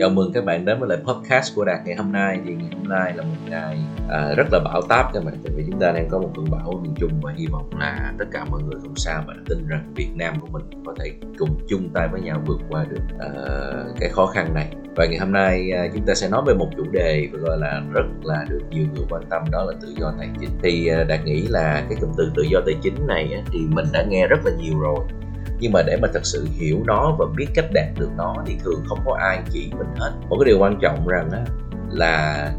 Chào mừng các bạn đến với lại podcast của Đạt ngày hôm nay. Thì ngày hôm nay là một ngày à, rất là bão táp các bạn. Tại vì chúng ta đang có một cơn bão ở miền Trung và hy vọng là tất cả mọi người không sao và tin rằng Việt Nam của mình có thể cùng chung tay với nhau vượt qua được à, cái khó khăn này. Và ngày hôm nay à, chúng ta sẽ nói về một chủ đề gọi là rất là được nhiều người quan tâm đó là tự do tài chính. Thì à, Đạt nghĩ là cái cụm từ tự do tài chính này á, thì mình đã nghe rất là nhiều rồi nhưng mà để mà thật sự hiểu nó và biết cách đạt được nó thì thường không có ai chỉ mình hết. Một cái điều quan trọng rằng á, là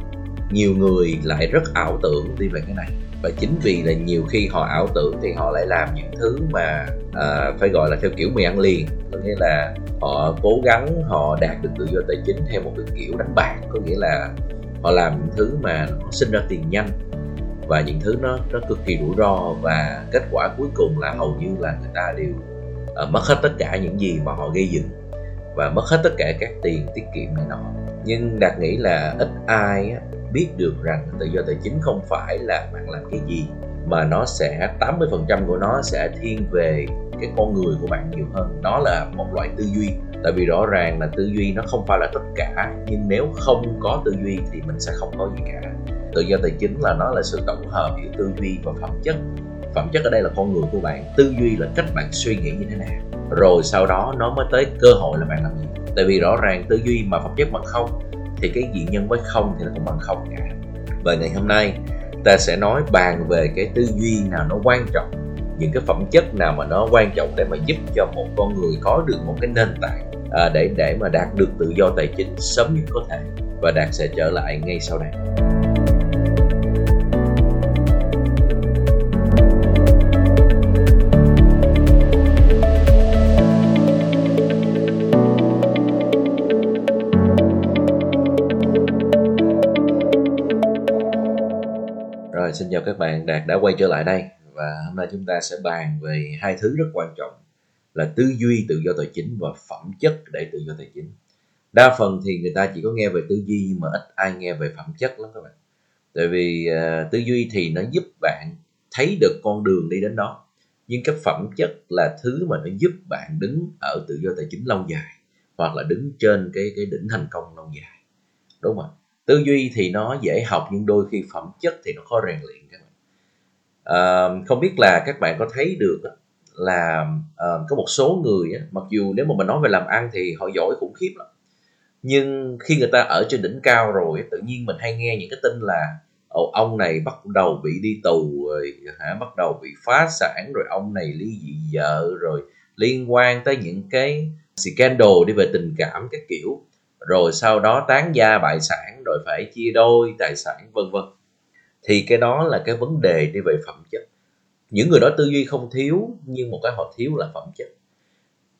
nhiều người lại rất ảo tưởng đi về cái này. Và chính vì là nhiều khi họ ảo tưởng thì họ lại làm những thứ mà à, phải gọi là theo kiểu mì ăn liền. Có nghĩa là họ cố gắng họ đạt được tự do tài chính theo một cái kiểu đánh bạc. Có nghĩa là họ làm những thứ mà nó sinh ra tiền nhanh. Và những thứ nó nó cực kỳ rủi ro. Và kết quả cuối cùng là hầu như là người ta đều uh, mất hết tất cả những gì mà họ gây dựng và mất hết tất cả các tiền tiết kiệm này nọ. Nhưng đạt nghĩ là ít ai biết được rằng tự do tài chính không phải là bạn làm cái gì mà nó sẽ 80% của nó sẽ thiên về cái con người của bạn nhiều hơn. Nó là một loại tư duy. Tại vì rõ ràng là tư duy nó không phải là tất cả nhưng nếu không có tư duy thì mình sẽ không có gì cả. Tự do tài chính là nó là sự tổng hợp giữa tư duy và phẩm chất phẩm chất ở đây là con người của bạn tư duy là cách bạn suy nghĩ như thế nào. Rồi sau đó nó mới tới cơ hội là bạn làm gì? Tại vì rõ ràng tư duy mà phẩm chất bằng không thì cái gì nhân với không thì nó cũng bằng không cả. Và ngày hôm nay ta sẽ nói bàn về cái tư duy nào nó quan trọng những cái phẩm chất nào mà nó quan trọng để mà giúp cho một con người có được một cái nền tảng à, để để mà đạt được tự do tài chính sớm nhất có thể. Và đạt sẽ trở lại ngay sau đây. Xin chào các bạn, Đạt đã quay trở lại đây và hôm nay chúng ta sẽ bàn về hai thứ rất quan trọng là tư duy tự do tài chính và phẩm chất để tự do tài chính. Đa phần thì người ta chỉ có nghe về tư duy nhưng mà ít ai nghe về phẩm chất lắm các bạn. Tại vì uh, tư duy thì nó giúp bạn thấy được con đường đi đến đó. Nhưng cái phẩm chất là thứ mà nó giúp bạn đứng ở tự do tài chính lâu dài hoặc là đứng trên cái cái đỉnh thành công lâu dài. Đúng không ạ? Tư duy thì nó dễ học nhưng đôi khi phẩm chất thì nó khó rèn luyện các bạn. À, không biết là các bạn có thấy được là à, có một số người á mặc dù nếu mà mình nói về làm ăn thì họ giỏi khủng khiếp lắm nhưng khi người ta ở trên đỉnh cao rồi tự nhiên mình hay nghe những cái tin là Ồ, ông này bắt đầu bị đi tù rồi hả? Bắt đầu bị phá sản rồi ông này ly dị vợ rồi liên quan tới những cái scandal đi về tình cảm các kiểu rồi sau đó tán gia bại sản, rồi phải chia đôi tài sản, vân vân. Thì cái đó là cái vấn đề đi về phẩm chất. Những người đó tư duy không thiếu, nhưng một cái họ thiếu là phẩm chất.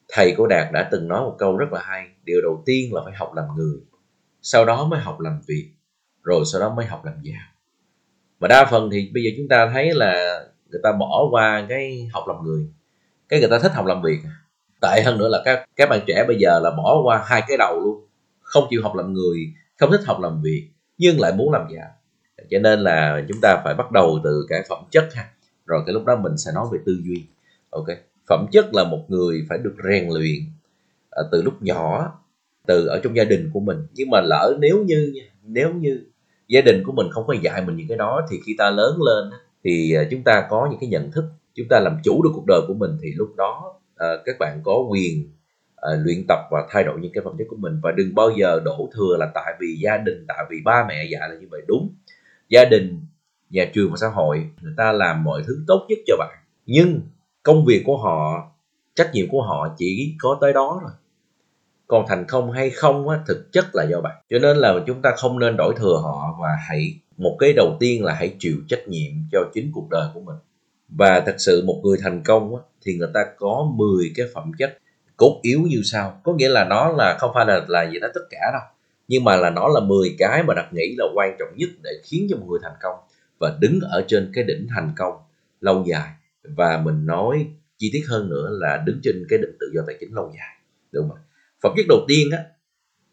Thầy của đạt đã từng nói một câu rất là hay, điều đầu tiên là phải học làm người, sau đó mới học làm việc, rồi sau đó mới học làm giàu. Mà đa phần thì bây giờ chúng ta thấy là người ta bỏ qua cái học làm người, cái người ta thích học làm việc à. tệ hơn nữa là các các bạn trẻ bây giờ là bỏ qua hai cái đầu luôn không chịu học làm người, không thích học làm việc, nhưng lại muốn làm giàu. Cho nên là chúng ta phải bắt đầu từ cái phẩm chất ha. Rồi cái lúc đó mình sẽ nói về tư duy. Ok, phẩm chất là một người phải được rèn luyện à, từ lúc nhỏ, từ ở trong gia đình của mình. Nhưng mà lỡ nếu như nếu như gia đình của mình không có dạy mình những cái đó, thì khi ta lớn lên thì à, chúng ta có những cái nhận thức, chúng ta làm chủ được cuộc đời của mình, thì lúc đó à, các bạn có quyền uh, luyện tập và thay đổi những cái phẩm chất của mình. Và đừng bao giờ đổ thừa là tại vì gia đình tại vì ba mẹ dạy là như vậy. Đúng gia đình nhà trường và xã hội người ta làm mọi thứ tốt nhất cho bạn. Nhưng công việc của họ trách nhiệm của họ chỉ có tới đó rồi còn thành công hay không á, thực chất là do bạn. Cho nên là chúng ta không nên đổi thừa họ và hãy một cái đầu tiên là hãy chịu trách nhiệm cho chính cuộc đời của mình. Và thật sự một người thành công á, thì người ta có 10 cái phẩm chất cốt yếu như sau. Có nghĩa là nó là không phải là là gì đó tất cả đâu. Nhưng mà là nó là 10 cái mà đặt nghĩ là quan trọng nhất để khiến cho một người thành công và đứng ở trên cái đỉnh thành công lâu dài. Và mình nói chi tiết hơn nữa là đứng trên cái đỉnh tự do tài chính lâu dài, đúng không phẩm chất đầu tiên á,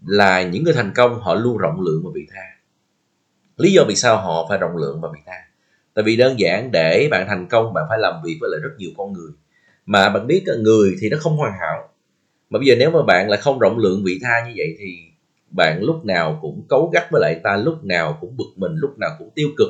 là những người thành công họ luôn rộng lượng và vị tha. Lý do vì sao họ phải rộng lượng và vị tha? Tại vì đơn giản để bạn thành công bạn phải làm việc với lại rất nhiều con người. Mà bạn biết người thì nó không hoàn hảo mà bây giờ nếu mà bạn là không rộng lượng vị tha như vậy thì bạn lúc nào cũng cấu gắt với lại ta lúc nào cũng bực mình lúc nào cũng tiêu cực.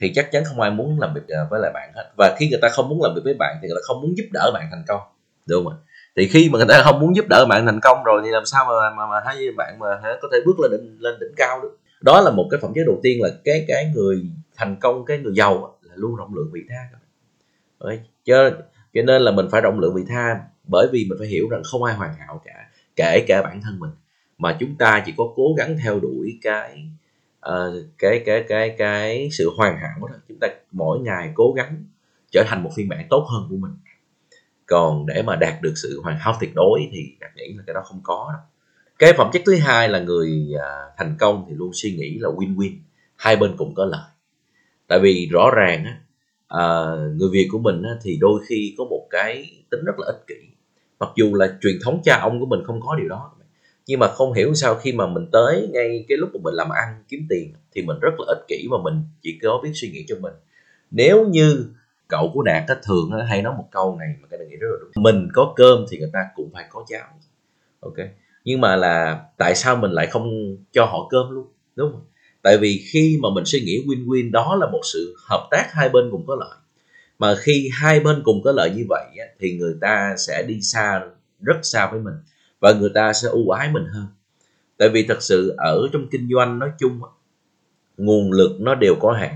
Thì chắc chắn không ai muốn làm việc ờ, với lại bạn hết. Và khi người ta không muốn làm việc với bạn thì người ta không muốn giúp đỡ bạn thành công đúng không ạ? Thì khi mà người ta không muốn giúp đỡ bạn thành công rồi thì làm sao mà mà, mà hai bạn mà có thể bước lên đỉnh lên đỉnh cao được? Đó là một cái phẩm chất đầu tiên là cái cái người thành công cái người giàu là luôn rộng lượng vị tha Đấy. cho cho nên là mình phải rộng lượng vị tha bởi vì mình phải hiểu rằng không ai hoàn hảo cả kể cả bản thân mình. Mà chúng ta chỉ có cố gắng theo đuổi cái uh, cái cái cái cái sự hoàn hảo đó. Chúng ta mỗi ngày cố gắng trở thành một phiên bản tốt hơn của mình. Còn để mà đạt được sự hoàn hảo tuyệt đối thì đạt nghĩ là cái đó không có đâu. Cái phẩm chất thứ hai là người uh, thành công thì luôn suy nghĩ là win-win. Hai bên cùng có lợi. Tại vì rõ ràng á, uh, người việt của mình á, thì đôi khi có một cái tính rất là ích kỷ mặc dù là truyền thống cha ông của mình không có điều đó, nhưng mà không hiểu sao khi mà mình tới ngay cái lúc mà mình làm ăn, kiếm tiền, thì mình rất là ích kỷ và mình chỉ có biết suy nghĩ cho mình. Nếu như cậu của đạt á, thường hay nói một câu này mà cái này nghĩ rất là đúng. Mình có cơm thì người ta cũng phải có cháo, ok? Nhưng mà là tại sao mình lại không cho họ cơm luôn, đúng không? Tại vì khi mà mình suy nghĩ win-win, đó là một sự hợp tác hai bên cùng có lợi mà khi hai bên cùng có lợi như vậy thì người ta sẽ đi xa, rất xa với mình và người ta sẽ ưu ái mình hơn. Tại vì thật sự ở trong kinh doanh nói chung nguồn lực nó đều có hạn.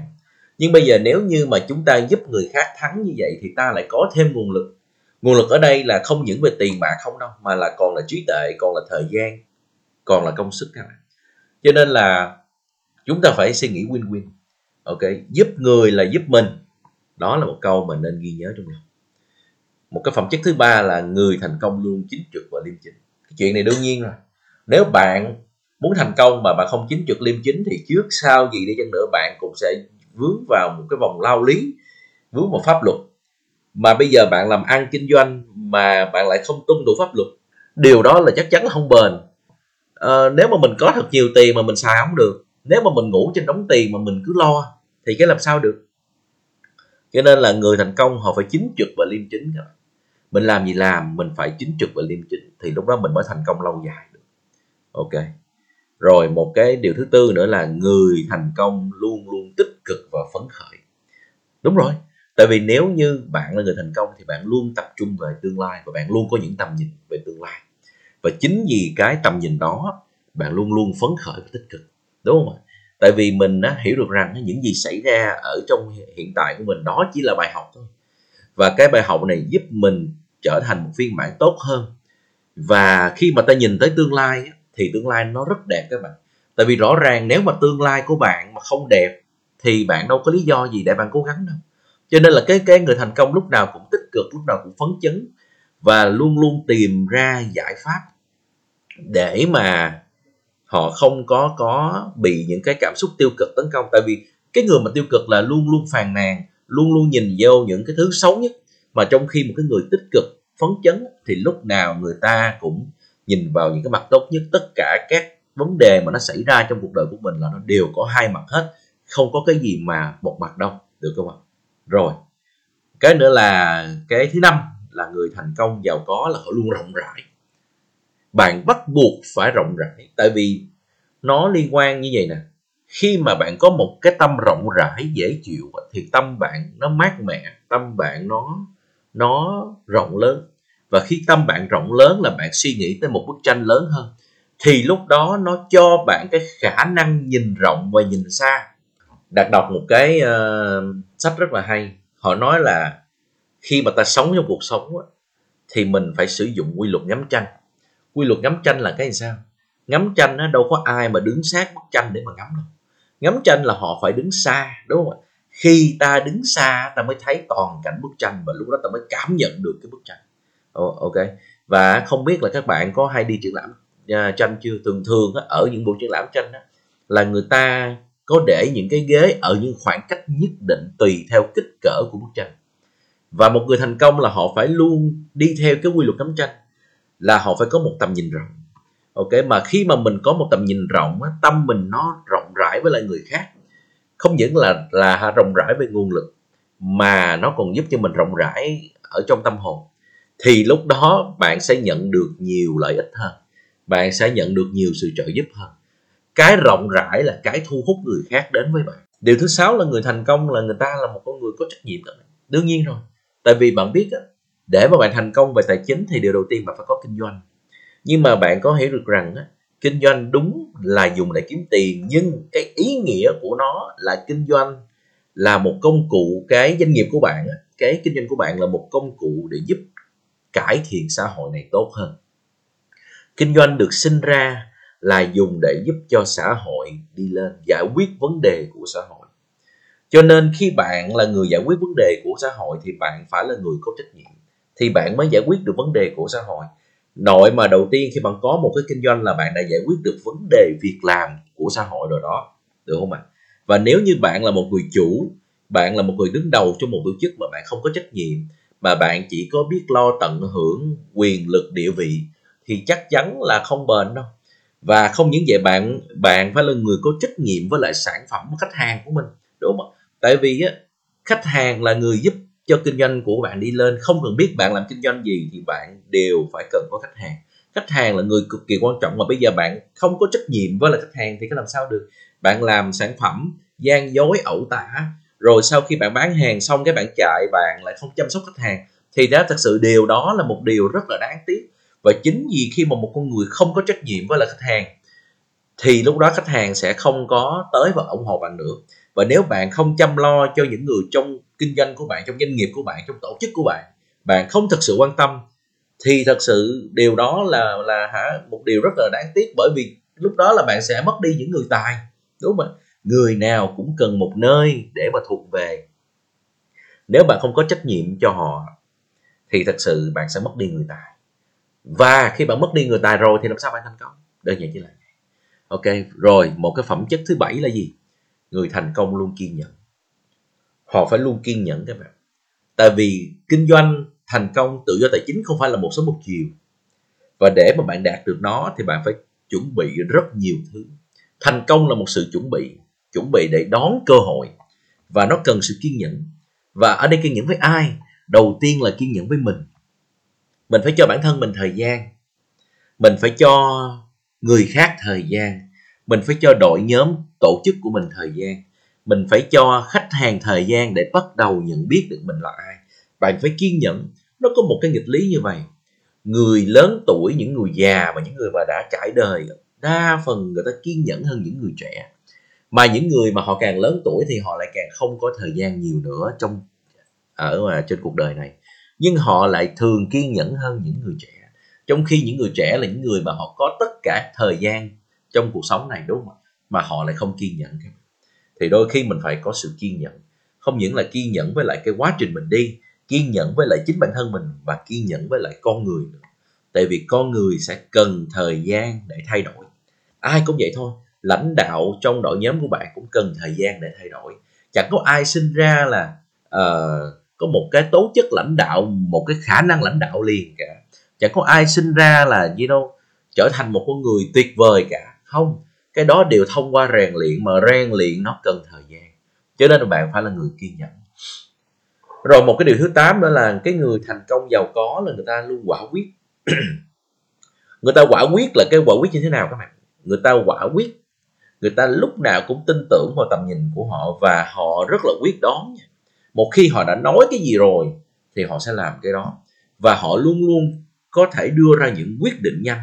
Nhưng bây giờ nếu như mà chúng ta giúp người khác thắng như vậy thì ta lại có thêm nguồn lực. Nguồn lực ở đây là không những về tiền bạc không đâu, mà là còn là trí tuệ, còn là thời gian, còn là công sức các bạn. Cho nên là chúng ta phải suy nghĩ win-win. Ok, giúp người là giúp mình đó là một câu mà nên ghi nhớ trong lòng. Một cái phẩm chất thứ ba là người thành công luôn chính trực và liêm chính. Cái chuyện này đương nhiên rồi. Nếu bạn muốn thành công mà bạn không chính trực liêm chính thì trước sau gì đi chăng nữa bạn cũng sẽ vướng vào một cái vòng lao lý vướng vào pháp luật. Mà bây giờ bạn làm ăn kinh doanh mà bạn lại không tuân thủ pháp luật điều đó là chắc chắn là không bền. À, nếu mà mình có thật nhiều tiền mà mình xài không được nếu mà mình ngủ trên đống tiền mà mình cứ lo thì cái làm sao được? Cho nên là người thành công họ phải chính trực và liêm chính các bạn. Mình làm gì làm, mình phải chính trực và liêm chính, thì lúc đó mình mới thành công lâu dài được. Ok. Rồi một cái điều thứ tư nữa là người thành công luôn luôn tích cực và phấn khởi. Đúng rồi. Tại vì nếu như bạn là người thành công thì bạn luôn tập trung về tương lai và bạn luôn có những tầm nhìn về tương lai. Và chính vì cái tầm nhìn đó, bạn luôn luôn phấn khởi và tích cực. Đúng không ạ? Tại vì mình á, hiểu được rằng những gì xảy ra ở trong hiện tại của mình đó chỉ là bài học thôi. Và cái bài học này giúp mình trở thành một phiên bản tốt hơn. Và khi mà ta nhìn tới tương lai thì tương lai nó rất đẹp các bạn. Tại vì rõ ràng nếu mà tương lai của bạn mà không đẹp thì bạn đâu có lý do gì để bạn cố gắng đâu. Cho nên là cái cái người thành công lúc nào cũng tích cực lúc nào cũng phấn chấn và luôn luôn tìm ra giải pháp để mà họ không có có bị những cái cảm xúc tiêu cực tấn công. Tại vì cái người mà tiêu cực là luôn luôn phàn nàn, luôn luôn nhìn vô những cái thứ xấu nhất. Mà trong khi một cái người tích cực, phấn chấn, thì lúc nào người ta cũng nhìn vào những cái mặt tốt nhất. Tất cả các vấn đề mà nó xảy ra trong cuộc đời của mình là nó đều có hai mặt hết. Không có cái gì mà một mặt đâu, được không ạ? Rồi, cái nữa là cái thứ năm là người thành công giàu có là họ luôn rộng rãi. Bạn bắt buộc phải rộng rãi. Tại vì nó liên quan như vậy nè. Khi mà bạn có một cái tâm rộng rãi dễ chịu thì tâm bạn nó mát mẻ tâm bạn nó nó rộng lớn. Và khi tâm bạn rộng lớn là bạn suy nghĩ tới một bức tranh lớn hơn. Thì lúc đó nó cho bạn cái khả năng nhìn rộng và nhìn xa. Đạt đọc một cái uh, sách rất là hay. Họ nói là khi mà ta sống trong cuộc sống á, thì mình phải sử dụng quy luật ngắm tranh. Quy luật ngắm tranh là cái gì sao? Ngắm tranh á, đâu có ai mà đứng sát bức tranh để mà ngắm đâu. Ngắm tranh là họ phải đứng xa đúng không ạ? Khi ta đứng xa ta mới thấy toàn cảnh bức tranh và lúc đó ta mới cảm nhận được cái bức tranh. Ok. Và không biết là các bạn có hay đi triển lãm uh, tranh chưa? Thường thường á, ở những buổi triển lãm tranh á, là người ta có để những cái ghế ở những khoảng cách nhất định tùy theo kích cỡ của bức tranh. Và một người thành công là họ phải luôn đi theo cái quy luật ngắm tranh là họ phải có một tầm nhìn rộng ok mà khi mà mình có một tầm nhìn rộng á, tâm mình nó rộng rãi với lại người khác. Không những là là rộng rãi về nguồn lực mà nó còn giúp cho mình rộng rãi ở trong tâm hồn. Thì lúc đó bạn sẽ nhận được nhiều lợi ích hơn bạn sẽ nhận được nhiều sự trợ giúp hơn. Cái rộng rãi là cái thu hút người khác đến với bạn. Điều thứ sáu là người thành công là người ta là một con người có trách nhiệm đó đương nhiên rồi tại vì bạn biết á, để mà bạn thành công về tài chính thì điều đầu tiên bạn phải có kinh doanh nhưng mà bạn có hiểu được rằng á, kinh doanh đúng là dùng để kiếm tiền nhưng cái ý nghĩa của nó là kinh doanh là một công cụ cái doanh nghiệp của bạn cái kinh doanh của bạn là một công cụ để giúp cải thiện xã hội này tốt hơn. Kinh doanh được sinh ra là dùng để giúp cho xã hội đi lên giải quyết vấn đề của xã hội. Cho nên khi bạn là người giải quyết vấn đề của xã hội thì bạn phải là người có trách nhiệm thì bạn mới giải quyết được vấn đề của xã hội nội mà đầu tiên khi bạn có một cái kinh doanh là bạn đã giải quyết được vấn đề việc làm của xã hội rồi đó, được không ạ? Và nếu như bạn là một người chủ, bạn là một người đứng đầu trong một tổ chức mà bạn không có trách nhiệm, mà bạn chỉ có biết lo tận hưởng quyền lực địa vị, thì chắc chắn là không bền đâu. Và không những vậy, bạn bạn phải là người có trách nhiệm với lại sản phẩm khách hàng của mình, đúng không tại vì á, khách hàng là người giúp cho kinh doanh của bạn đi lên, không cần biết bạn làm kinh doanh gì thì bạn đều phải cần có khách hàng. Khách hàng là người cực kỳ quan trọng mà bây giờ bạn không có trách nhiệm với lại khách hàng thì có làm sao được? Bạn làm sản phẩm, gian dối, ẩu tả, rồi sau khi bạn bán hàng xong cái bạn chạy, bạn lại không chăm sóc khách hàng, thì đó thật sự điều đó là một điều rất là đáng tiếc. Và chính vì khi mà một con người không có trách nhiệm với lại khách hàng, thì lúc đó khách hàng sẽ không có tới và ủng hộ bạn nữa và nếu bạn không chăm lo cho những người trong kinh doanh của bạn, trong doanh nghiệp của bạn, trong tổ chức của bạn bạn không thật sự quan tâm, thì thật sự điều đó là là hả, một điều rất là đáng tiếc. Bởi vì lúc đó là bạn sẽ mất đi những người tài, đúng không người nào cũng cần một nơi để mà thuộc về. Nếu bạn không có trách nhiệm cho họ, thì thật sự bạn sẽ mất đi người tài. Và khi bạn mất đi người tài rồi, thì làm sao bạn thành công? Đơn giản chỉ là ok, rồi, một cái phẩm chất thứ bảy là gì? Người thành công luôn kiên nhẫn. Họ phải luôn kiên nhẫn các bạn. Tại vì kinh doanh thành công, tự do tài chính không phải là một số một chiều. Và để mà bạn đạt được nó thì bạn phải chuẩn bị rất nhiều thứ. Thành công là một sự chuẩn bị chuẩn bị để đón cơ hội. Và nó cần sự kiên nhẫn. Và ở đây kiên nhẫn với ai? Đầu tiên là kiên nhẫn với mình. Mình phải cho bản thân mình thời gian. Mình phải cho người khác thời gian. Mình phải cho đội nhóm tổ chức của mình thời gian. Mình phải cho khách hàng thời gian để bắt đầu nhận biết được mình là ai. Bạn phải kiên nhẫn. Nó có một cái nghịch lý như vậy. Người lớn tuổi, những người già và những người mà đã trải đời, đa phần người ta kiên nhẫn hơn những người trẻ. Mà những người mà họ càng lớn tuổi thì họ lại càng không có thời gian nhiều nữa trong, ở mà trên cuộc đời này. Nhưng họ lại thường kiên nhẫn hơn những người trẻ. Trong khi những người trẻ là những người mà họ có tất cả thời gian trong cuộc sống này, đúng không mà họ lại không kiên nhẫn. Thì đôi khi mình phải có sự kiên nhẫn. Không những là kiên nhẫn với lại cái quá trình mình đi kiên nhẫn với lại chính bản thân mình và kiên nhẫn với lại con người nữa. Tại vì con người sẽ cần thời gian để thay đổi. Ai cũng vậy thôi lãnh đạo trong đội nhóm của bạn cũng cần thời gian để thay đổi. Chẳng có ai sinh ra là uh, có một cái tố chất lãnh đạo một cái khả năng lãnh đạo liền cả. Chẳng có ai sinh ra là gì đâu trở thành một con người tuyệt vời cả. Không cái đó đều thông qua rèn luyện mà rèn luyện nó cần thời gian. Cho nên là bạn phải là người kiên nhẫn. Rồi một cái điều thứ 8 đó là cái người thành công giàu có là người ta luôn quả quyết. Người ta quả quyết là cái quả quyết như thế nào các bạn? Người ta quả quyết, người ta lúc nào cũng tin tưởng vào tầm nhìn của họ và họ rất là quyết đoán một khi họ đã nói cái gì rồi thì họ sẽ làm cái đó. Và họ luôn luôn có thể đưa ra những quyết định nhanh.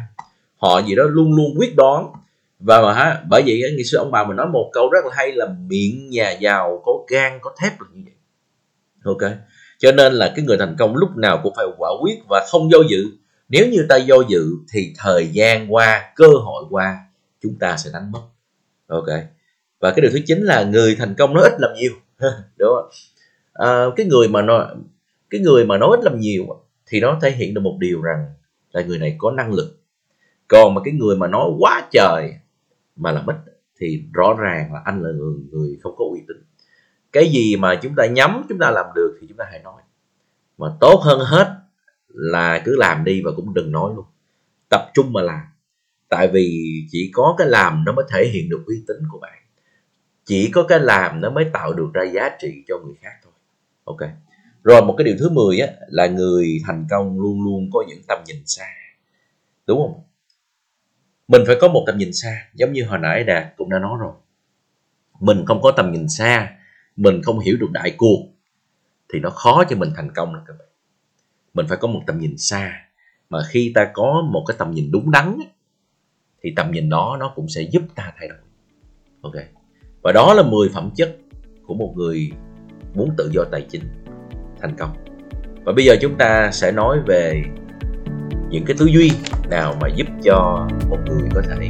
Họ gì đó luôn luôn quyết đoán và mà ha bởi vậy ngày xưa ông bà mình nói một câu rất là hay là miệng nhà giàu có gan có thép là như vậy. Ok. Cho nên là cái người thành công lúc nào cũng phải quả quyết và không do dự. Nếu như ta do dự thì thời gian qua cơ hội qua chúng ta sẽ đánh mất. Ok. Và cái điều thứ chín là người thành công nói ít làm nhiều. Đúng không? À, cái người mà nói cái người mà nói ít làm nhiều thì nó thể hiện được một điều rằng là người này có năng lực. Còn mà cái người mà nói quá trời mà làm ít thì rõ ràng là anh là người, người không có uy tín. Cái gì mà chúng ta nhắm chúng ta làm được thì chúng ta hãy nói. Mà tốt hơn hết là cứ làm đi và cũng đừng nói luôn. Tập trung mà làm. Tại vì chỉ có cái làm nó mới thể hiện được uy tín của bạn. Chỉ có cái làm nó mới tạo được ra giá trị cho người khác thôi. Ok. Rồi một cái điều thứ 10 á là người thành công luôn luôn có những tầm nhìn xa. Đúng không? Mình phải có một tầm nhìn xa, giống như hồi nãy đạt cũng đã nói rồi. Mình không có tầm nhìn xa, mình không hiểu được đại cuộc, thì nó khó cho mình thành công là các bạn. Mình phải có một tầm nhìn xa, mà khi ta có một cái tầm nhìn đúng đắn thì tầm nhìn đó nó cũng sẽ giúp ta thay đổi. Ok. Và đó là 10 phẩm chất của một người muốn tự do tài chính, thành công. Và bây giờ chúng ta sẽ nói về những cái tư duy nào mà giúp cho một người có thể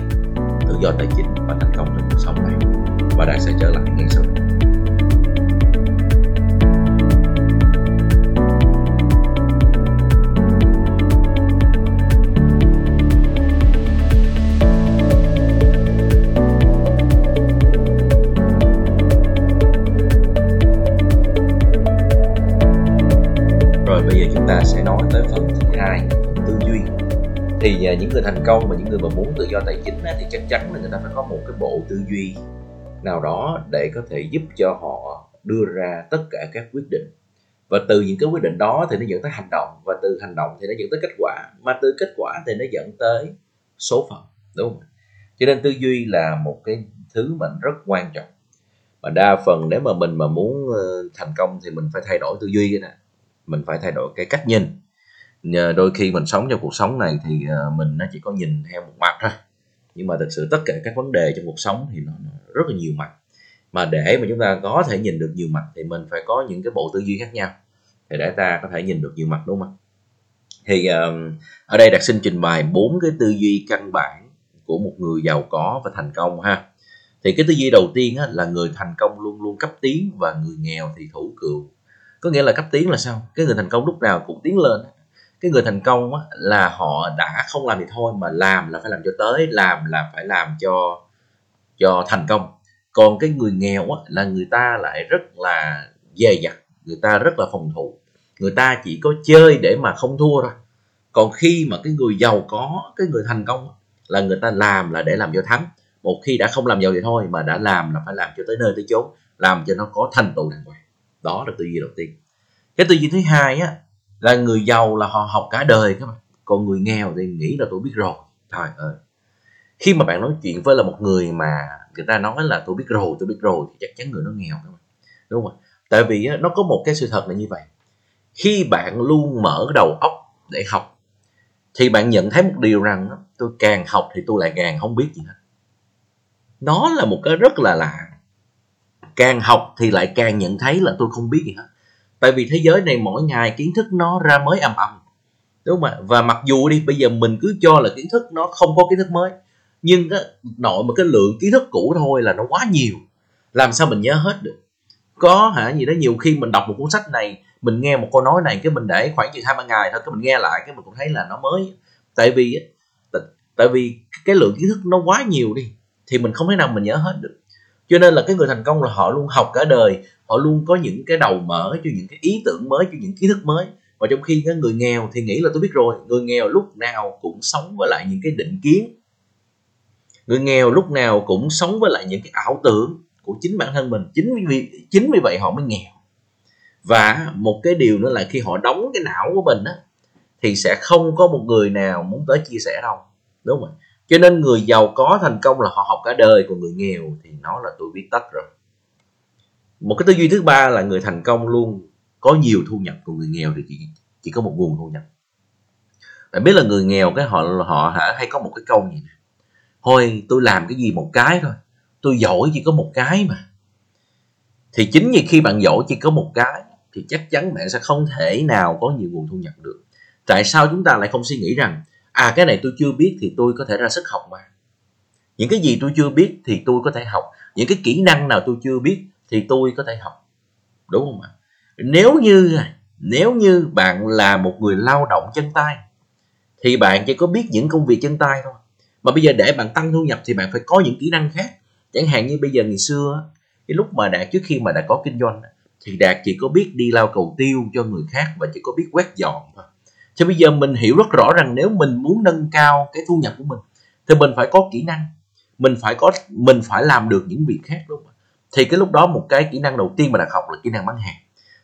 tự do tài chính và thành công trong cuộc sống này? Và đã sẽ trở lại ngay sau đây. Rồi, bây giờ chúng ta sẽ nói tới phần thứ hai thì à, những người thành công và những người mà muốn tự do tài chính thì chắc chắn là người ta phải có một cái bộ tư duy nào đó để có thể giúp cho họ đưa ra tất cả các quyết định. Và từ những cái quyết định đó thì nó dẫn tới hành động, và từ hành động thì nó dẫn tới kết quả, mà từ kết quả thì nó dẫn tới số phận, đúng không cho nên tư duy là một cái thứ mà rất quan trọng. Và đa phần nếu mà mình mà muốn ờ, thành công thì mình phải thay đổi tư duy cái này mình phải thay đổi cái cách nhìn đôi khi mình sống trong cuộc sống này thì ờ, mình nó chỉ có nhìn theo một mặt thôi. Nhưng mà thực sự tất cả các vấn đề trong cuộc sống thì nó, rất là nhiều mặt. Mà để mà chúng ta có thể nhìn được nhiều mặt thì mình phải có những cái bộ tư duy khác nhau thì để ta có thể nhìn được nhiều mặt đúng không thì ở đây đặt xin trình bày bốn cái tư duy căn bản của một người giàu có và thành công ha. Thì cái tư duy đầu tiên á, là người thành công luôn luôn cấp tiến và người nghèo thì thủ cựu có nghĩa là cấp tiến là sao? Cái người thành công lúc nào cũng tiến lên cái người thành công á, là họ đã không làm thì thôi mà làm là phải làm cho tới làm là phải làm cho cho thành công. Còn cái người nghèo á, là người ta lại rất là dè dặt người ta rất là phòng thủ. Người ta chỉ có chơi để mà không thua thôi. Còn khi mà cái người giàu có cái người thành công là người ta làm là để làm cho thắng. Một khi đã không làm giàu thì thôi mà đã làm là phải làm cho tới nơi tới chốn làm cho nó có thành tựu đàng hoàng. Đó là tư duy đầu tiên. Cái tư duy thứ hai á là người giàu là họ học cả đời các bạn. Còn người nghèo thì nghĩ là tôi biết rồi. Trời ơi. Khi mà bạn nói chuyện với là một người mà người ta nói là tôi biết rồi, tôi biết rồi, thì chắc chắn người nó nghèo các bạn. Đúng không tại vì nó có một cái sự thật là như vậy. Khi bạn luôn mở đầu óc để học, thì bạn nhận thấy một điều rằng tôi càng học thì tôi lại càng không biết gì hết. Nó là một cái rất là lạ. Càng học thì lại càng nhận thấy là tôi không biết gì hết tại vì thế giới này mỗi ngày kiến thức nó ra mới ầm ầm. Đúng không ạ? Và mặc dù đi bây giờ mình cứ cho là kiến thức nó không có kiến thức mới nhưng á, nội một cái lượng kiến thức cũ thôi là nó quá nhiều. Làm sao mình nhớ hết được? Có hả? Gì đó nhiều khi mình đọc một cuốn sách này mình nghe một câu nói này cái mình để khoảng chừng hai ba ngày thôi cái mình nghe lại cái mình cũng thấy là nó mới. Tại vì tại vì cái lượng kiến thức nó quá nhiều đi thì mình không thể nào mình nhớ hết được cho nên là cái người thành công là họ luôn học cả đời, họ luôn có những cái đầu mở cho những cái ý tưởng mới, cho những kiến thức mới. Và trong khi cái người nghèo thì nghĩ là tôi biết rồi, người nghèo lúc nào cũng sống với lại những cái định kiến. Người nghèo lúc nào cũng sống với lại những cái ảo tưởng của chính bản thân mình, chính vì chính vì vậy họ mới nghèo. Và một cái điều nữa là khi họ đóng cái não của mình á, thì sẽ không có một người nào muốn tới chia sẻ đâu, đúng không cho nên người giàu có thành công là họ học cả đời, còn người nghèo thì nó là tôi biết tất rồi. Một cái tư duy thứ ba là người thành công luôn có nhiều thu nhập, còn người nghèo thì chỉ chỉ có một nguồn thu nhập. Bạn biết là người nghèo cái họ họ hả, hay có một cái câu gì nè? Thôi, tôi làm cái gì một cái thôi, tôi giỏi chỉ có một cái mà. Thì chính vì khi bạn giỏi chỉ có một cái, thì chắc chắn bạn sẽ không thể nào có nhiều nguồn thu nhập được. Tại sao chúng ta lại không suy nghĩ rằng à cái này tôi chưa biết thì tôi có thể ra sức học mà. Những cái gì tôi chưa biết thì tôi có thể học. Những cái kỹ năng nào tôi chưa biết thì tôi có thể học. Đúng không ạ? Nếu như nếu như bạn là một người lao động chân tay, thì bạn chỉ có biết những công việc chân tay thôi. Mà bây giờ để bạn tăng thu nhập thì bạn phải có những kỹ năng khác. Chẳng hạn như bây giờ ngày xưa cái lúc mà đạt trước khi mà đã có kinh doanh thì đạt chỉ có biết đi lao cầu tiêu cho người khác và chỉ có biết quét dọn thôi cho bây giờ mình hiểu rất rõ rằng nếu mình muốn nâng cao cái thu nhập của mình thì mình phải có kỹ năng. Mình phải có mình phải làm được những việc khác đúng không thì cái lúc đó một cái kỹ năng đầu tiên mà đạt học là kỹ năng bán hàng.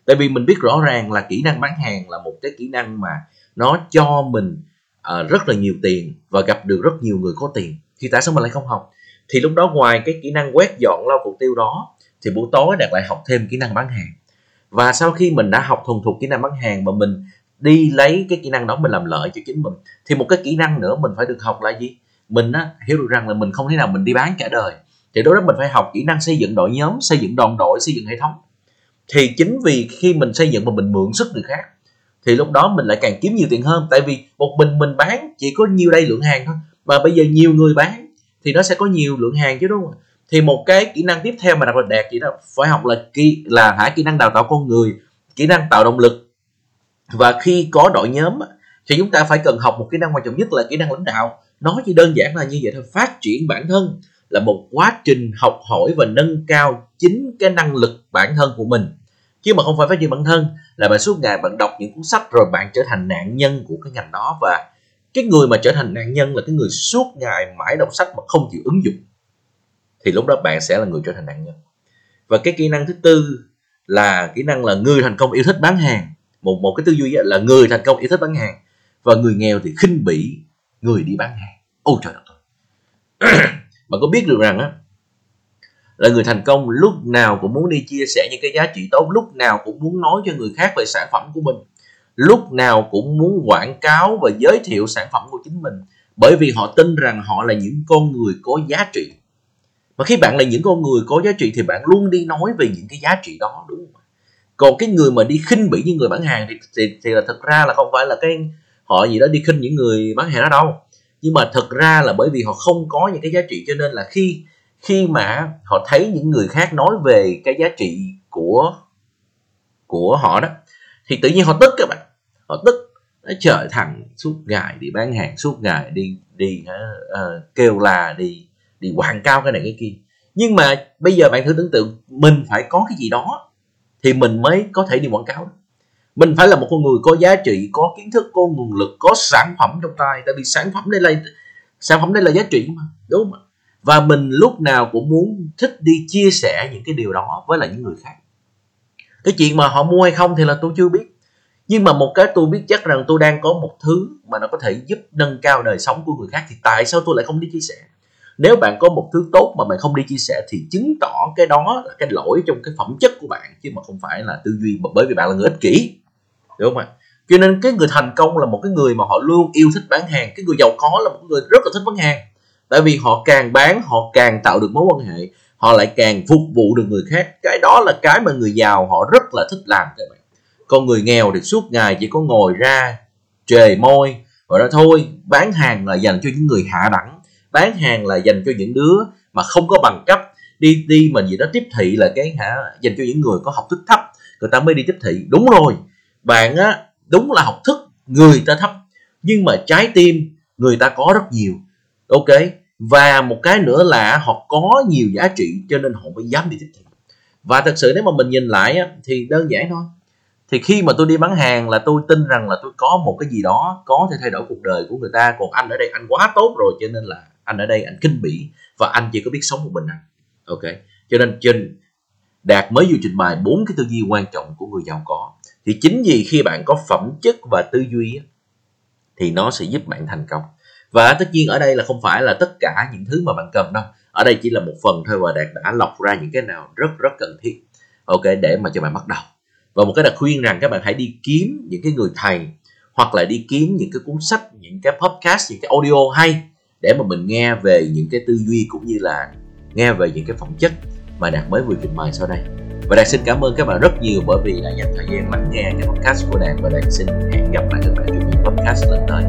Tại vì mình biết rõ ràng là kỹ năng bán hàng là một cái kỹ năng mà nó cho mình uh, rất là nhiều tiền và gặp được rất nhiều người có tiền. Thì tại sao mình lại không học? Thì lúc đó ngoài cái kỹ năng quét dọn lau cục tiêu đó thì buổi tối đạt lại học thêm kỹ năng bán hàng. Và sau khi mình đã học thuần thục kỹ năng bán hàng mà mình đi lấy cái kỹ năng đó mình làm lợi cho chính mình. Thì một cái kỹ năng nữa mình phải được học là gì? Mình á, hiểu được rằng là mình không thể nào mình đi bán cả đời. Thì đối đó mình phải học kỹ năng xây dựng đội nhóm xây dựng đoàn đội xây dựng hệ thống. Thì chính vì khi mình xây dựng mà mình mượn sức người khác thì lúc đó mình lại càng kiếm nhiều tiền hơn. Tại vì một mình mình bán chỉ có nhiêu đây lượng hàng thôi mà bây giờ nhiều người bán thì nó sẽ có nhiều lượng hàng chứ đúng không thì một cái kỹ năng tiếp theo mà đặc biệt đạt chỉ đó phải học là kỹ là hả kỹ năng đào tạo con người kỹ năng tạo động lực và khi có đội nhóm thì chúng ta phải cần học một kỹ năng quan trọng nhất là kỹ năng lãnh đạo. Nói chỉ đơn giản là như vậy thôi. Phát triển bản thân là một quá trình học hỏi và nâng cao chính cái năng lực bản thân của mình. Chứ mà không phải phát triển bản thân là bạn suốt ngày bạn đọc những cuốn sách rồi bạn trở thành nạn nhân của cái ngành đó. Và cái người mà trở thành nạn nhân là cái người suốt ngày mãi đọc sách mà không chịu ứng dụng, thì lúc đó bạn sẽ là người trở thành nạn nhân. Và cái kỹ năng thứ tư là kỹ năng là người thành công yêu thích bán hàng một một cái tư duy là người thành công yêu thích bán hàng, và người nghèo thì khinh bỉ người đi bán hàng. Ôi trời đất bạn có biết được rằng á, là người thành công lúc nào cũng muốn đi chia sẻ những cái giá trị tốt, lúc nào cũng muốn nói cho người khác về sản phẩm của mình, lúc nào cũng muốn quảng cáo và giới thiệu sản phẩm của chính mình, bởi vì họ tin rằng họ là những con người có giá trị. Và khi bạn là những con người có giá trị thì bạn luôn đi nói về những cái giá trị đó, đúng không còn cái người mà đi khinh bỉ những người bán hàng thì, thì, thì là thật ra là không phải là cái họ gì đó đi khinh những người bán hàng đó đâu. Nhưng mà thật ra là bởi vì họ không có những cái giá trị cho nên là khi khi mà họ thấy những người khác nói về cái giá trị của của họ đó thì tự nhiên họ tức các bạn. Họ tức nó trời thằng suốt ngày đi bán hàng suốt ngày đi đi uh, kêu là đi đi quảng cáo cái này cái kia. Nhưng mà bây giờ bạn thử tưởng tượng mình phải có cái gì đó thì mình mới có thể đi quảng cáo mình phải là một con người có giá trị, có kiến thức, có nguồn lực, có sản phẩm trong tay, tại vì sản phẩm đây là sản phẩm đây là giá trị mà, đúng không và mình lúc nào cũng muốn thích đi chia sẻ những cái điều đó với lại những người khác. Cái chuyện mà họ mua hay không thì là tôi chưa biết. Nhưng mà một cái tôi biết chắc rằng tôi đang có một thứ mà nó có thể giúp nâng cao đời sống của người khác thì tại sao tôi lại không đi chia sẻ? Nếu bạn có một thứ tốt mà bạn không đi chia sẻ thì chứng tỏ cái đó là cái lỗi trong cái phẩm chất của bạn, chứ mà không phải là tư duy bởi vì bạn là người ích kỷ. Đúng không ạ? Cho nên cái người thành công là một cái người mà họ luôn yêu thích bán hàng. Cái người giàu có là một người rất là thích bán hàng. Tại vì họ càng bán, họ càng tạo được mối quan hệ. Họ lại càng phục vụ được người khác. Cái đó là cái mà người giàu họ rất là thích làm các bạn. Còn người nghèo thì suốt ngày chỉ có ngồi ra, trề môi và đó thôi, bán hàng là dành cho những người hạ đẳng bán hàng là dành cho những đứa mà không có bằng cấp. Đi đi mà gì đó tiếp thị là cái hả dành cho những người có học thức thấp người ta mới đi tiếp thị. Đúng rồi bạn á đúng là học thức người ta thấp. Nhưng mà trái tim người ta có rất nhiều. Ok và một cái nữa là họ có nhiều giá trị cho nên họ mới dám đi tiếp thị. Và thật sự nếu mà mình nhìn lại á, thì đơn giản thôi. Thì khi mà tôi đi bán hàng là tôi tin rằng là tôi có một cái gì đó có thể thay đổi cuộc đời của người ta. Còn anh ở đây anh quá tốt rồi cho nên là anh ở đây, anh kinh bỉ và anh chỉ có biết sống một mình anh. Ok? Cho nên trên đạt mới vừa trình bày bốn cái tư duy quan trọng của người giàu có. Thì chính vì khi bạn có phẩm chất và tư duy thì nó sẽ giúp bạn thành công. Và tất nhiên ở đây là không phải là tất cả những thứ mà bạn cần đâu. Ở đây chỉ là một phần thôi và đạt đã lọc ra những cái nào rất rất cần thiết. Ok? Để mà cho bạn bắt đầu. Và một cái đặc khuyên rằng các bạn hãy đi kiếm những cái người thầy hoặc là đi kiếm những cái cuốn sách, những cái podcast, những cái audio hay để mà mình nghe về những cái tư duy cũng như là nghe về những cái phẩm chất mà đạt mới vừa trình bày sau đây. Và đạt xin cảm ơn các bạn rất nhiều bởi vì đã dành thời gian lắng nghe cái podcast của đạt. Và đạt xin hẹn gặp lại các bạn trong những podcast lần tới.